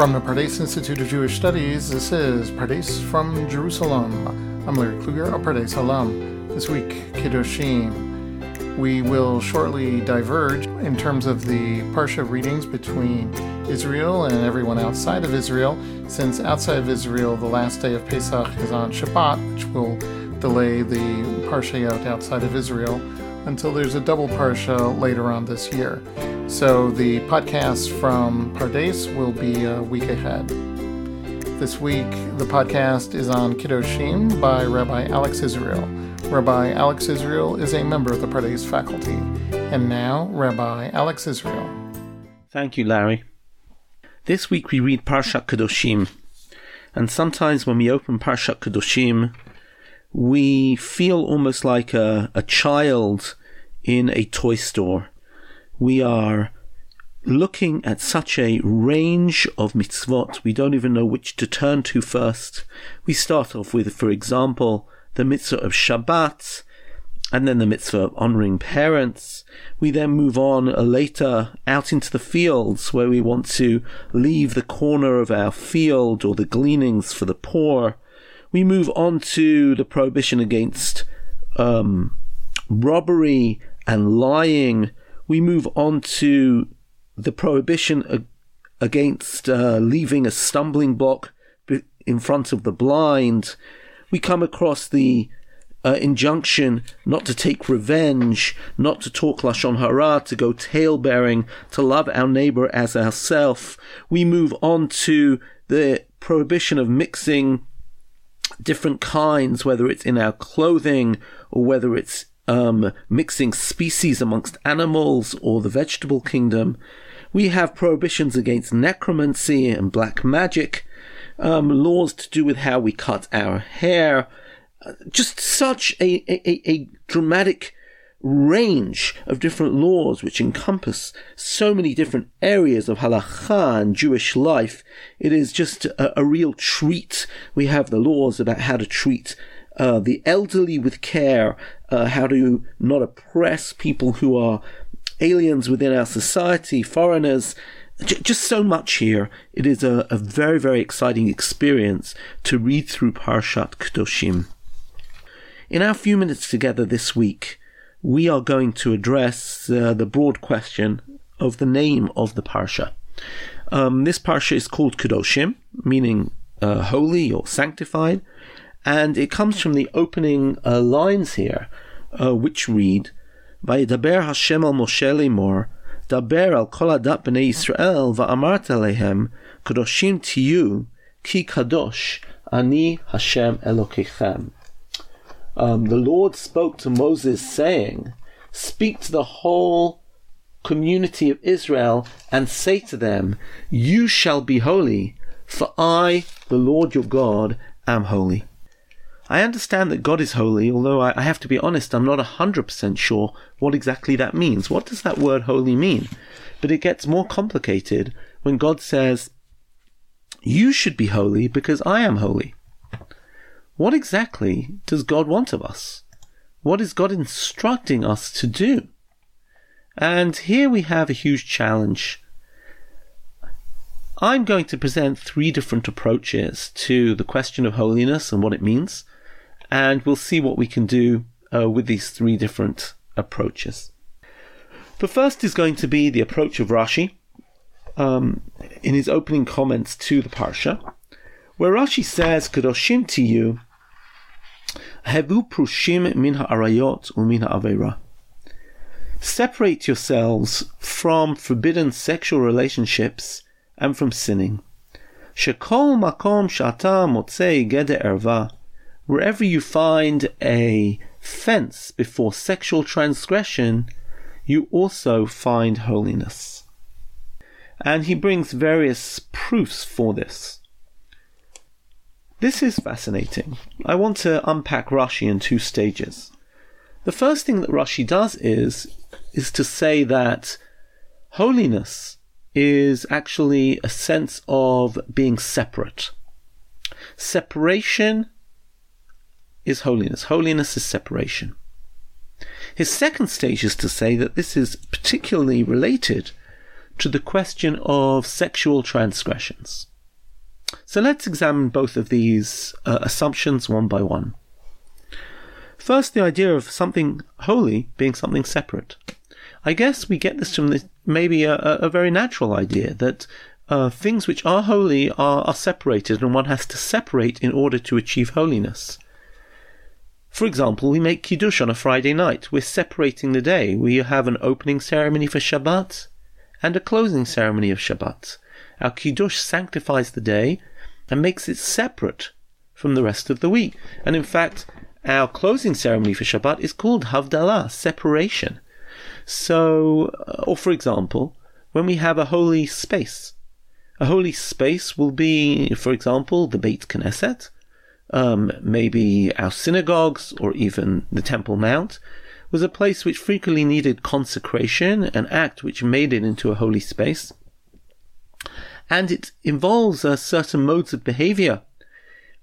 From the Pardes Institute of Jewish Studies, this is Pardes from Jerusalem. I'm Larry Kluger, a Pardes alum. This week, Kedoshim. We will shortly diverge in terms of the Parsha readings between Israel and everyone outside of Israel, since outside of Israel, the last day of Pesach is on Shabbat, which will delay the Parshayot outside of Israel until there's a double Parsha later on this year. So the podcast from Pardes will be a week ahead. This week, the podcast is on Kedoshim by Rabbi Alex Israel. Rabbi Alex Israel is a member of the Pardes faculty. And now, Rabbi Alex Israel. Thank you, Larry. This week we read Parshat Kedoshim, and sometimes when we open Parshat Kedoshim, we feel almost like a, a child in a toy store we are looking at such a range of mitzvot, we don't even know which to turn to first. We start off with, for example, the mitzvah of Shabbat, and then the mitzvah of honoring parents. We then move on later out into the fields where we want to leave the corner of our field or the gleanings for the poor. We move on to the prohibition against um, robbery and lying we move on to the prohibition against uh, leaving a stumbling block in front of the blind. We come across the uh, injunction not to take revenge, not to talk lashon hara, to go tale bearing, to love our neighbor as ourself. We move on to the prohibition of mixing different kinds, whether it's in our clothing or whether it's um, mixing species amongst animals or the vegetable kingdom. We have prohibitions against necromancy and black magic, um, laws to do with how we cut our hair. Uh, just such a, a, a dramatic range of different laws which encompass so many different areas of halacha and Jewish life. It is just a, a real treat. We have the laws about how to treat uh, the elderly with care, uh, how to not oppress people who are aliens within our society, foreigners. J- just so much here. It is a, a, very, very exciting experience to read through Parshat Kedoshim. In our few minutes together this week, we are going to address uh, the broad question of the name of the Parsha. Um, this Parsha is called Kedoshim, meaning uh, holy or sanctified. And it comes from the opening uh, lines here, uh, which read, Vayidaber Hashem al Moshe lemor, Daber al kol adat b'nei Yisrael, va'amart alehem, kadoshim tiyu, ki kadosh, ani Hashem Elokechem. Um, the Lord spoke to Moses saying, Speak to the whole community of Israel and say to them, You shall be holy, for I, the Lord your God, am holy. I understand that God is holy, although I, have to be honest, I'm not 100% sure what exactly that means. What does that word holy mean? But it gets more complicated when God says, You should be holy because I am holy. What exactly does God want of us? What is God instructing us to do? And here we have a huge challenge. I'm going to present three different approaches to the question of holiness and what it means and we'll see what we can do uh, with these three different approaches. The first is going to be the approach of Rashi um, in his opening comments to the Parsha, where Rashi says, Kadoshim to you, Hevu prushim min ha'arayot umin ha'avera. Separate yourselves from forbidden sexual relationships and from sinning. Shekol makom shata motzei gede erva wherever you find a fence before sexual transgression, you also find holiness. And he brings various proofs for this. This is fascinating. I want to unpack Rashi in two stages. The first thing that Rashi does is, is to say that holiness is actually a sense of being separate. Separation is holiness. Holiness is separation. His second stage is to say that this is particularly related to the question of sexual transgressions. So let's examine both of these uh, assumptions one by one. First, the idea of something holy being something separate. I guess we get this from maybe a, a very natural idea that uh, things which are holy are, are separated, and one has to separate in order to achieve holiness. For example, we make Kiddush on a Friday night. We're separating the day. We have an opening ceremony for Shabbat and a closing ceremony of Shabbat. Our Kiddush sanctifies the day and makes it separate from the rest of the week. And in fact, our closing ceremony for Shabbat is called Havdalah, separation. So, uh, or for example, when we have a holy space, a holy space will be, for example, the Beit Knesset, um, maybe our synagogues, or even the Temple Mount, was a place which frequently needed consecration, an act which made it into a holy space. And it involves uh, certain modes of behavior.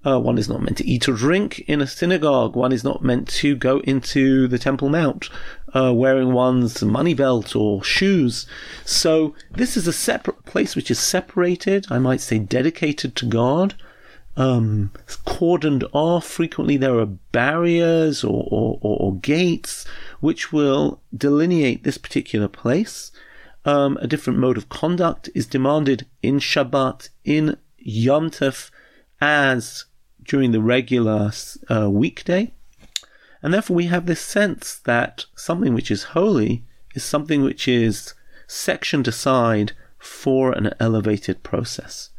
Uh, one is not meant to eat or drink in a synagogue. One is not meant to go into the Temple Mount uh, wearing one's money belt or shoes. So this is a separate place which is separated, I might say dedicated to God, um, cordoned off. Frequently there are barriers or, or, or, or gates which will delineate this particular place. Um, a different mode of conduct is demanded in Shabbat, in Yom Tov, as during the regular uh, weekday. And therefore, we have this sense that something which is holy is something which is sectioned aside for an elevated process.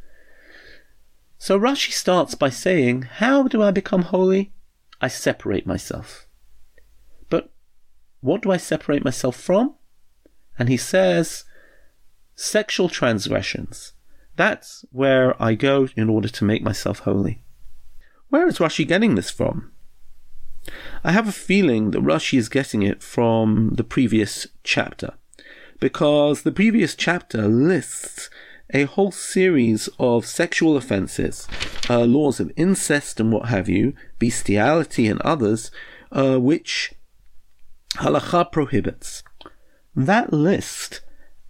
So Rashi starts by saying, How do I become holy? I separate myself. But what do I separate myself from? And he says, Sexual transgressions. That's where I go in order to make myself holy. Where is Rashi getting this from? I have a feeling that Rashi is getting it from the previous chapter, because the previous chapter lists a whole series of sexual offences, uh, laws of incest and what have you, bestiality and others, uh, which halacha prohibits. That list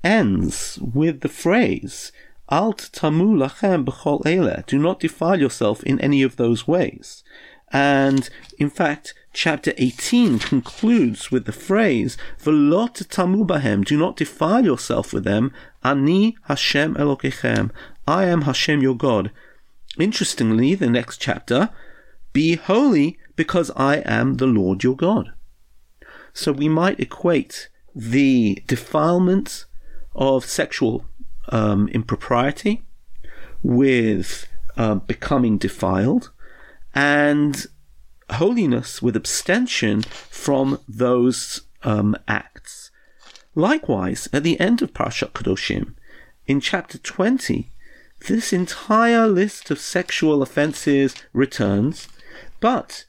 ends with the phrase Alt tamu lachem b'chol ele. Do not defile yourself in any of those ways. And in fact, chapter 18 concludes with the phrase, V'lot tamu bahem. Do not defile yourself with them. Ani Hashem Elokechem. I am Hashem your God. Interestingly, the next chapter, Be holy because I am the Lord your God. So we might equate the defilement of sexual um, impropriety with uh, becoming defiled and holiness with abstention from those um, acts. Likewise, at the end of Parashat Kedoshim, in chapter 20, this entire list of sexual offences returns, but,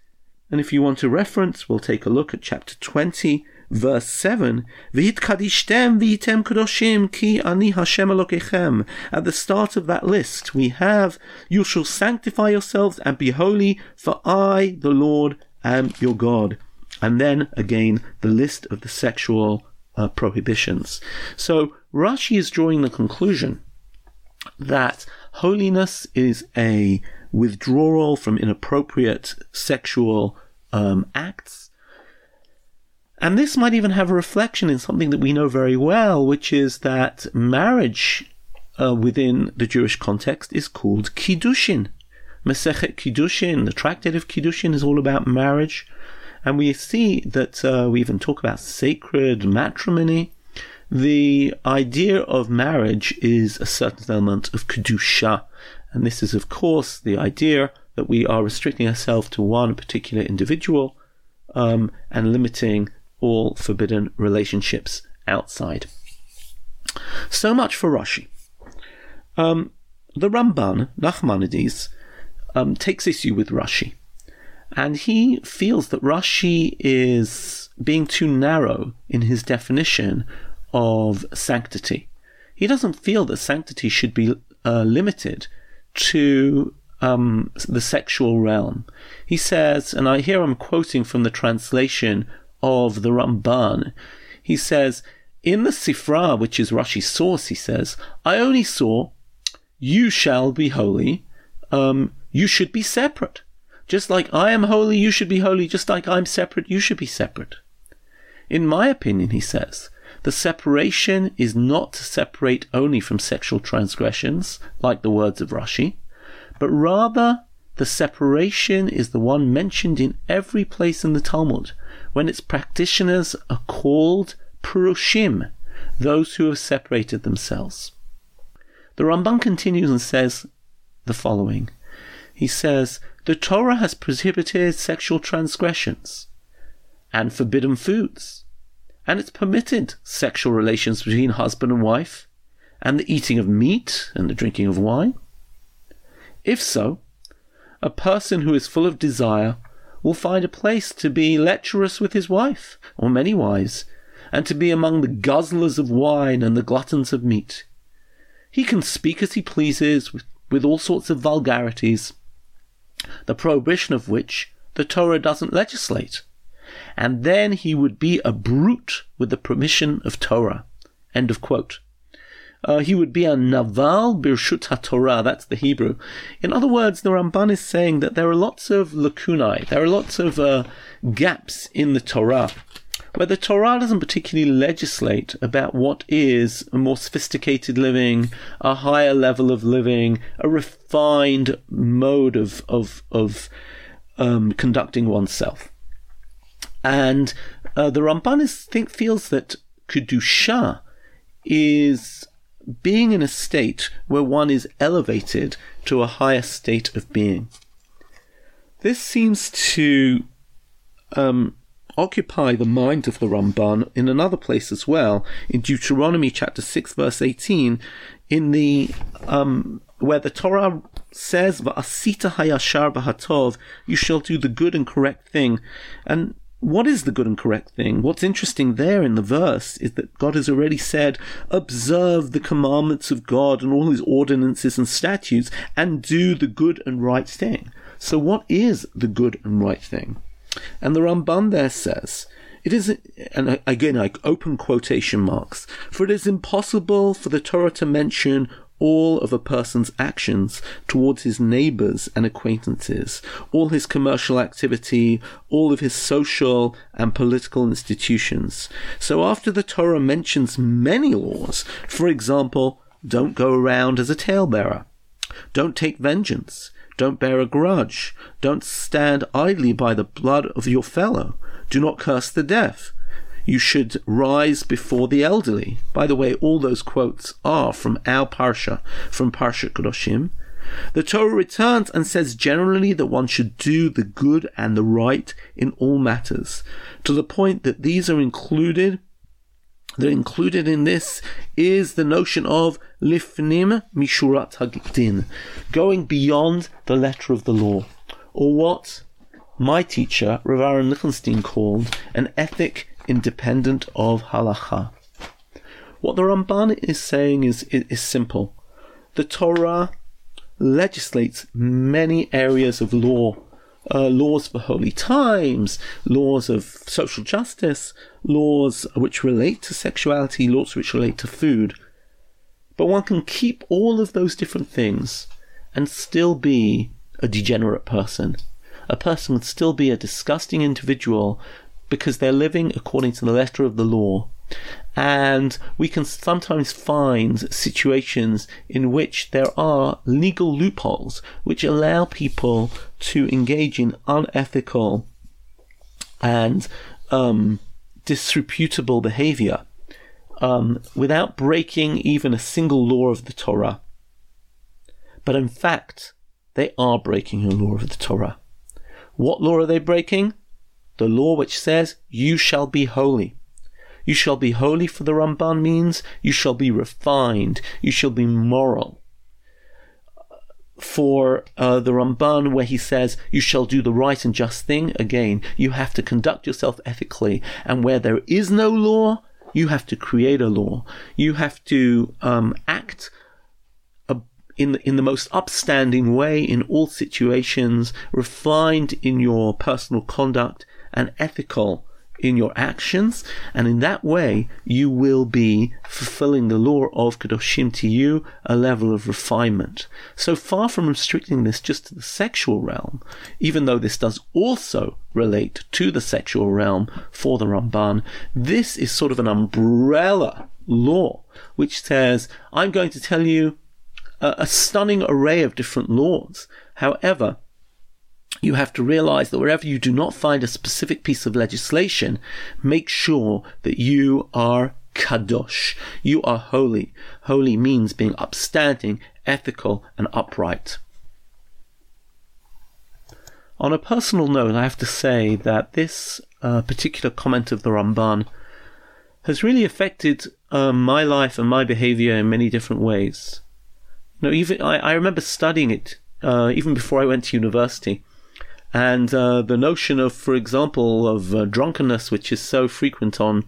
and if you want a reference, we'll take a look at chapter 20, verse 7, V'hitkadishtem v'yitem kadoshim ki ani Hashem Elokechem. At the start of that list, we have, You shall sanctify yourselves and be holy, for I, the Lord, am your God. And then again, the list of the sexual uh, prohibitions. So Rashi is drawing the conclusion that holiness is a withdrawal from inappropriate sexual um, acts and this might even have a reflection in something that we know very well, which is that marriage uh, within the Jewish context is called Kiddushin. Masechet Kiddushin, the tractate of Kiddushin, is all about marriage. And we see that uh, we even talk about sacred matrimony. The idea of marriage is a certain element of Kedusha. And this is, of course, the idea that we are restricting ourselves to one particular individual um, and limiting all forbidden relationships outside. So much for Rashi. Um, the Ramban, Nachmanides, um, takes issue with Rashi. And he feels that Rashi is being too narrow in his definition of sanctity. He doesn't feel that sanctity should be uh, limited to um, the sexual realm. He says, and I here I'm quoting from the translation of the Ramban. He says, in the Sifra, which is Rashi's source, he says, I only saw, you shall be holy, um, you should be separate. Just like I am holy, you should be holy. Just like I'm separate, you should be separate. In my opinion, he says, the separation is not to separate only from sexual transgressions, like the words of Rashi, but rather the separation is the one mentioned in every place in the Talmud, when its practitioners are called Purushim, those who have separated themselves. The Ramban continues and says the following. He says, The Torah has prohibited sexual transgressions and forbidden foods, and it's permitted sexual relations between husband and wife, and the eating of meat and the drinking of wine. If so, a person who is full of desire will find a place to be lecherous with his wife, or many wives, and to be among the guzzlers of wine and the gluttons of meat. He can speak as he pleases with, with all sorts of vulgarities, the prohibition of which the Torah doesn't legislate. And then he would be a brute with the permission of Torah. End of quote. Uh, he would be a Naval Birshut HaTorah, that's the Hebrew. In other words, the Ramban is saying that there are lots of lacunae, there are lots of uh, gaps in the Torah where the Torah doesn't particularly legislate about what is a more sophisticated living, a higher level of living, a refined mode of of of um, conducting oneself. And uh, the Ramban is, think, feels that kedusha is being in a state where one is elevated to a higher state of being. This seems to um, occupy the mind of the Ramban in another place as well, in Deuteronomy chapter 6, verse 18, in the um, where the Torah says, Va'asita hayashar b'hatov, you shall do the good and correct thing. And what is the good and correct thing? What's interesting there in the verse is that God has already said, observe the commandments of God and all his ordinances and statutes and do the good and right thing. So what is the good and right thing? And the Ramban there says, it is, and again, I open quotation marks, for it is impossible for the Torah to mention all of a person's actions towards his neighbors and acquaintances, all his commercial activity, all of his social and political institutions. So after the Torah mentions many laws, for example, don't go around as a talebearer, don't take vengeance, don't bear a grudge. Don't stand idly by the blood of your fellow. Do not curse the deaf. You should rise before the elderly. By the way, all those quotes are from our Parsha, from Parsha Kedoshim. The Torah returns and says generally that one should do the good and the right in all matters, to the point that these are included that included in this is the notion of lifnim mishurat hagdin, going beyond the letter of the law, or what my teacher Rav Aaron Lichtenstein called an ethic independent of halacha. What the Ramban is saying is, is, is simple. The Torah legislates many areas of law uh, laws for holy times, laws of social justice, laws which relate to sexuality, laws which relate to food. But one can keep all of those different things and still be a degenerate person. A person would still be a disgusting individual because they're living according to the letter of the law and we can sometimes find situations in which there are legal loopholes which allow people to engage in unethical and um, disreputable behavior um, without breaking even a single law of the Torah. But in fact, they are breaking a law of the Torah. What law are they breaking? The law which says, You shall be holy. You shall be holy, for the Ramban means you shall be refined, you shall be moral. For uh, the Ramban, where he says you shall do the right and just thing, again, you have to conduct yourself ethically. And where there is no law, you have to create a law. You have to um, act in in the most upstanding way in all situations, refined in your personal conduct, and ethical in your actions, and in that way you will be fulfilling the law of Kedoshim to you, a level of refinement. So far from restricting this just to the sexual realm, even though this does also relate to the sexual realm for the Ramban, this is sort of an umbrella law which says, I'm going to tell you a, a stunning array of different laws. However, you have to realize that wherever you do not find a specific piece of legislation, make sure that you are kadosh. You are holy. Holy means being upstanding, ethical, and upright. On a personal note, I have to say that this uh, particular comment of the Ramban has really affected uh, my life and my behavior in many different ways. You know, even I, I remember studying it uh, even before I went to university and uh, the notion of, for example, of uh, drunkenness, which is so frequent on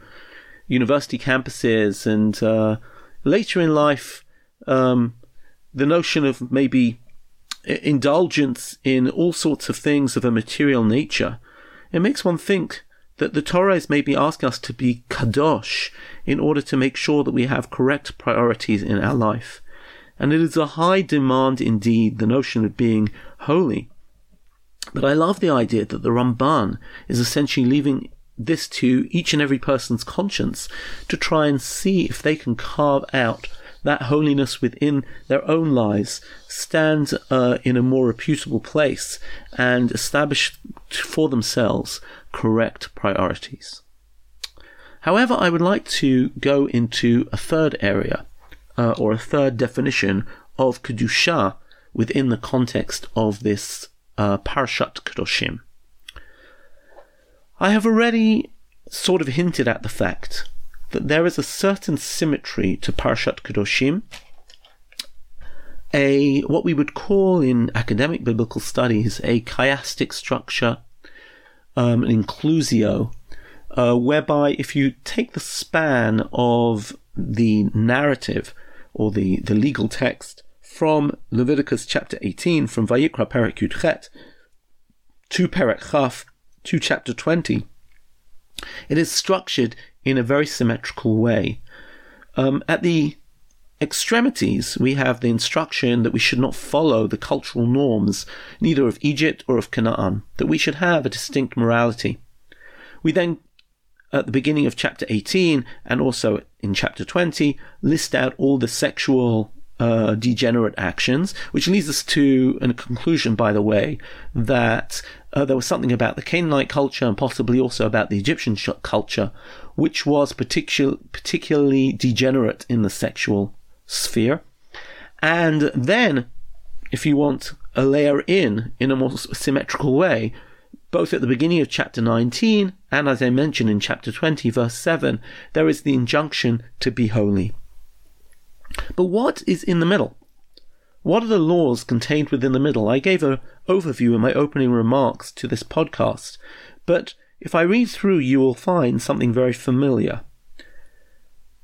university campuses, and uh, later in life, um, the notion of maybe indulgence in all sorts of things of a material nature, it makes one think that the Torah is maybe asking us to be kadosh in order to make sure that we have correct priorities in our life. And it is a high demand indeed, the notion of being holy. But I love the idea that the Ramban is essentially leaving this to each and every person's conscience to try and see if they can carve out that holiness within their own lives, stand uh, in a more reputable place, and establish for themselves correct priorities. However, I would like to go into a third area, uh, or a third definition of Kedusha within the context of this uh, Parashat Kedoshim. I have already sort of hinted at the fact that there is a certain symmetry to Parashat Kedoshim, a what we would call in academic biblical studies a chiastic structure, um, an inclusio, uh, whereby if you take the span of the narrative or the, the legal text from Leviticus chapter 18, from Vayikra Perek Yudchet to Perek Chaf to chapter 20. It is structured in a very symmetrical way. Um, at the extremities, we have the instruction that we should not follow the cultural norms, neither of Egypt or of Canaan, that we should have a distinct morality. We then, at the beginning of chapter 18 and also in chapter 20, list out all the sexual uh, degenerate actions, which leads us to a conclusion, by the way, that uh, there was something about the Canaanite culture and possibly also about the Egyptian culture, which was particular, particularly degenerate in the sexual sphere. And then, if you want a layer in in a more symmetrical way, both at the beginning of chapter 19 and as I mentioned in chapter 20, verse 7, there is the injunction to be holy. But what is in the middle? What are the laws contained within the middle? I gave an overview in my opening remarks to this podcast, but if I read through, you will find something very familiar.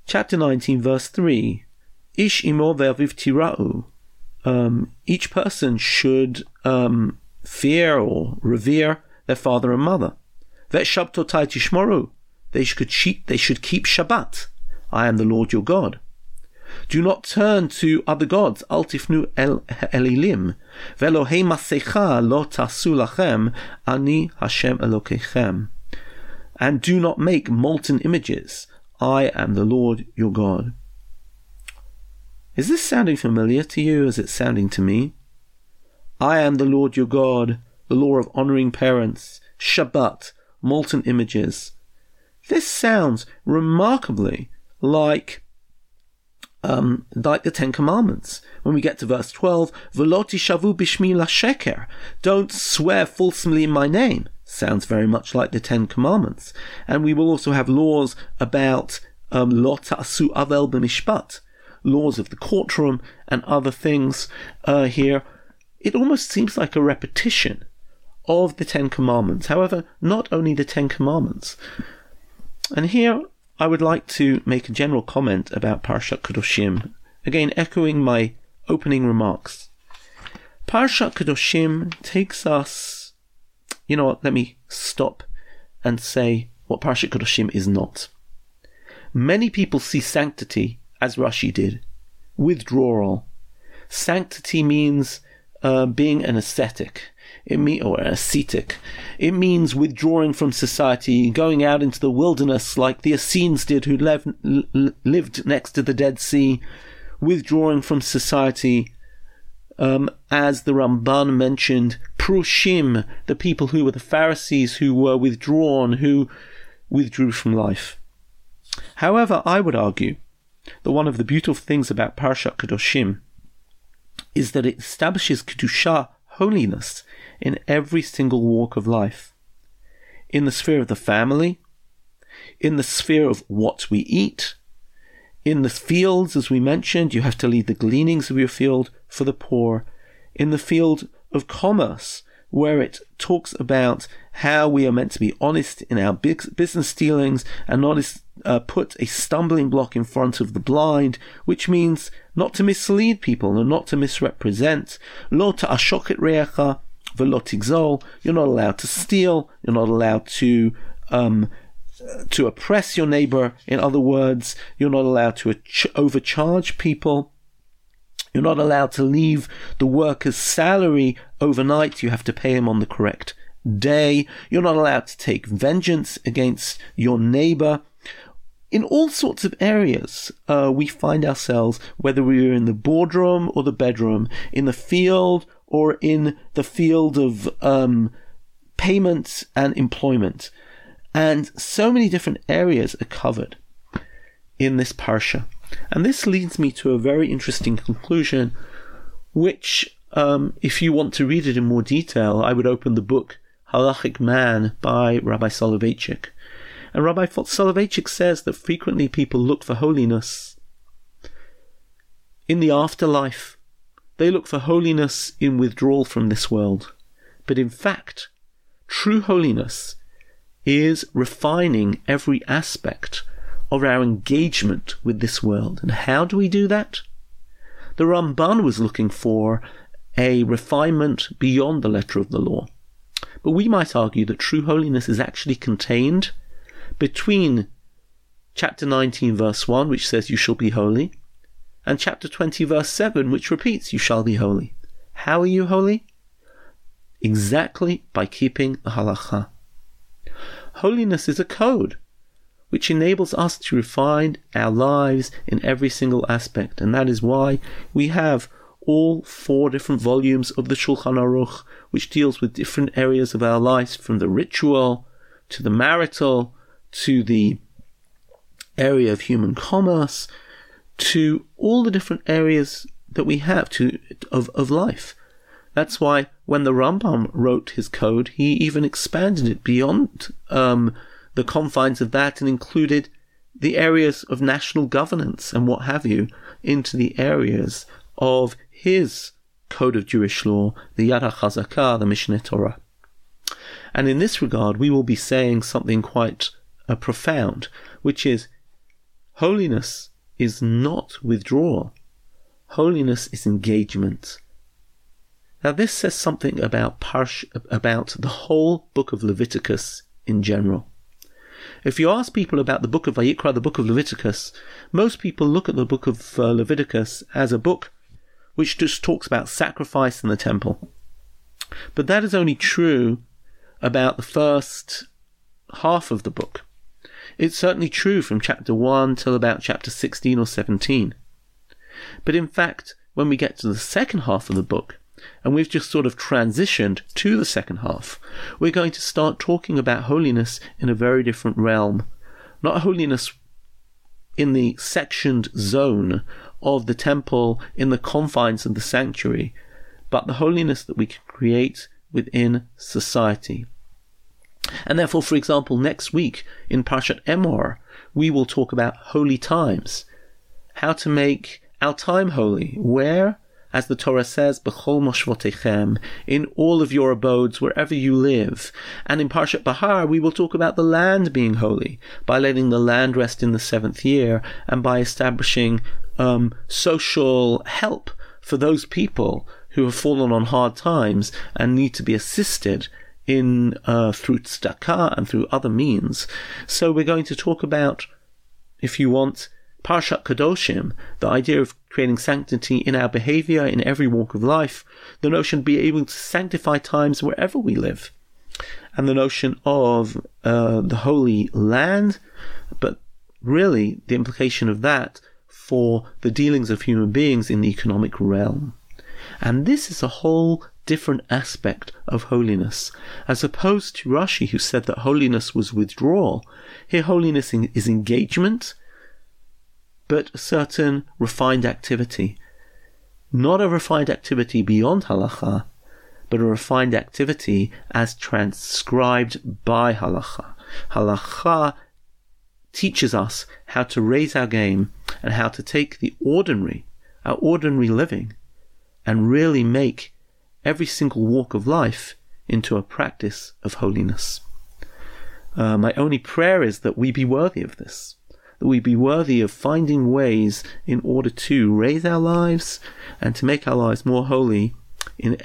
Chapter 19, verse 3 Ish imor ve'aviv tira'u. Um, each person should um, fear or revere their father and mother. Ve'shabtotai tishmoru. They should, they should keep Shabbat. I am the Lord your God. Do not turn to other gods. Al tifnu el elilim. Velohei masecha lo tasu lachem. Ani Hashem Elokechem. And do not make molten images. I am the Lord your God. Is this sounding familiar to you as it's sounding to me? I am the Lord your God, the law of honoring parents, Shabbat, molten images. This sounds remarkably like um, like the Ten Commandments. When we get to verse 12, Veloti shavu bishmi la sheker. Don't swear falsely in my name. Sounds very much like the Ten Commandments. And we will also have laws about um, lot asu avel b'mishpat, laws of the courtroom and other things uh, here. It almost seems like a repetition of the Ten Commandments. However, not only the Ten Commandments. And here I would like to make a general comment about Parshat Kedoshim, again echoing my opening remarks. Parshat Kedoshim takes us, you know what, let me stop and say what Parshat Kedoshim is not. Many people see sanctity, as Rashi did, withdrawal. Sanctity means uh, being an ascetic. It or ascetic. It means withdrawing from society, going out into the wilderness like the Essenes did, who lev- lived next to the Dead Sea, withdrawing from society. Um, as the Ramban mentioned, Prushim, the people who were the Pharisees who were withdrawn, who withdrew from life. However, I would argue that one of the beautiful things about Parshat Kedoshim is that it establishes Kedusha, holiness, in every single walk of life. In the sphere of the family, in the sphere of what we eat, in the fields, as we mentioned, you have to leave the gleanings of your field for the poor. In the field of commerce, where it talks about how we are meant to be honest in our business dealings and not uh, put a stumbling block in front of the blind, which means not to mislead people and not to misrepresent. Lo ta'ashok et re'echa. You're not allowed to steal. You're not allowed to um, to oppress your neighbor. In other words, you're not allowed to overcharge people. You're not allowed to leave the worker's salary overnight. You have to pay him on the correct day. You're not allowed to take vengeance against your neighbor. In all sorts of areas, uh, we find ourselves, whether we're in the boardroom or the bedroom, in the field or in the field of um, payment and employment. And so many different areas are covered in this parsha. And this leads me to a very interesting conclusion, which, um, if you want to read it in more detail, I would open the book Halachic Man by Rabbi Soloveitchik. And Rabbi Soloveitchik says that frequently people look for holiness in the afterlife. They look for holiness in withdrawal from this world. But in fact, true holiness is refining every aspect of our engagement with this world. And how do we do that? The Ramban was looking for a refinement beyond the letter of the law. But we might argue that true holiness is actually contained between chapter 19, verse 1, which says, You shall be holy, and chapter 20, verse 7, which repeats, You shall be holy. How are you holy? Exactly by keeping the halacha. Holiness is a code which enables us to refine our lives in every single aspect, and that is why we have all four different volumes of the Shulchan Aruch, which deals with different areas of our lives, from the ritual to the marital to the area of human commerce to all the different areas that we have to of, of life. That's why when the Rambam wrote his code, he even expanded it beyond um, the confines of that and included the areas of national governance and what have you into the areas of his code of Jewish law, the Yad HaChazakah, the Mishneh Torah. And in this regard, we will be saying something quite uh, profound, which is holiness is not withdrawal. Holiness is engagement. Now, this says something about Parsh, about the whole book of Leviticus in general. If you ask people about the book of Vayikra, the book of Leviticus, most people look at the book of uh, Leviticus as a book which just talks about sacrifice in the temple. But that is only true about the first half of the book. It's certainly true from chapter 1 till about chapter 16 or 17. But in fact, when we get to the second half of the book, and we've just sort of transitioned to the second half, we're going to start talking about holiness in a very different realm. Not holiness in the sectioned zone of the temple in the confines of the sanctuary, but the holiness that we can create within society. And therefore, for example, next week in Parshat Emor, we will talk about holy times, how to make our time holy, where as the Torah says, "Bechol moshvotechem," in all of your abodes, wherever you live. And in Parshat Bahar, we will talk about the land being holy by letting the land rest in the seventh year and by establishing um, social help for those people who have fallen on hard times and need to be assisted in uh, through tzedakah and through other means. So we're going to talk about, if you want, Parshat Kadoshim, the idea of creating sanctity in our behavior in every walk of life, the notion of being able to sanctify times wherever we live, and the notion of uh, the Holy Land, but really the implication of that for the dealings of human beings in the economic realm. And this is a whole different aspect of holiness, as opposed to Rashi, who said that holiness was withdrawal. Here, holiness is engagement, but a certain refined activity. Not a refined activity beyond halacha, but a refined activity as transcribed by halacha. Halacha teaches us how to raise our game and how to take the ordinary, our ordinary living, and really make every single walk of life into a practice of holiness. Uh, my only prayer is that we be worthy of this, that we be worthy of finding ways in order to raise our lives and to make our lives more holy in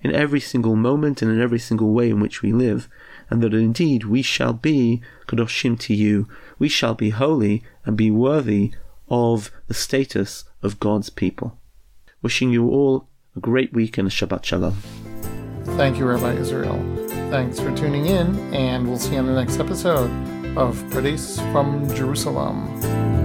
in every single moment and in every single way in which we live, and that indeed we shall be kadoshim to you, we shall be holy and be worthy of the status of God's people. Wishing you all a great week and a Shabbat Shalom. Thank you, Rabbi Israel. Thanks for tuning in, and we'll see you on the next episode of Pardes from Jerusalem.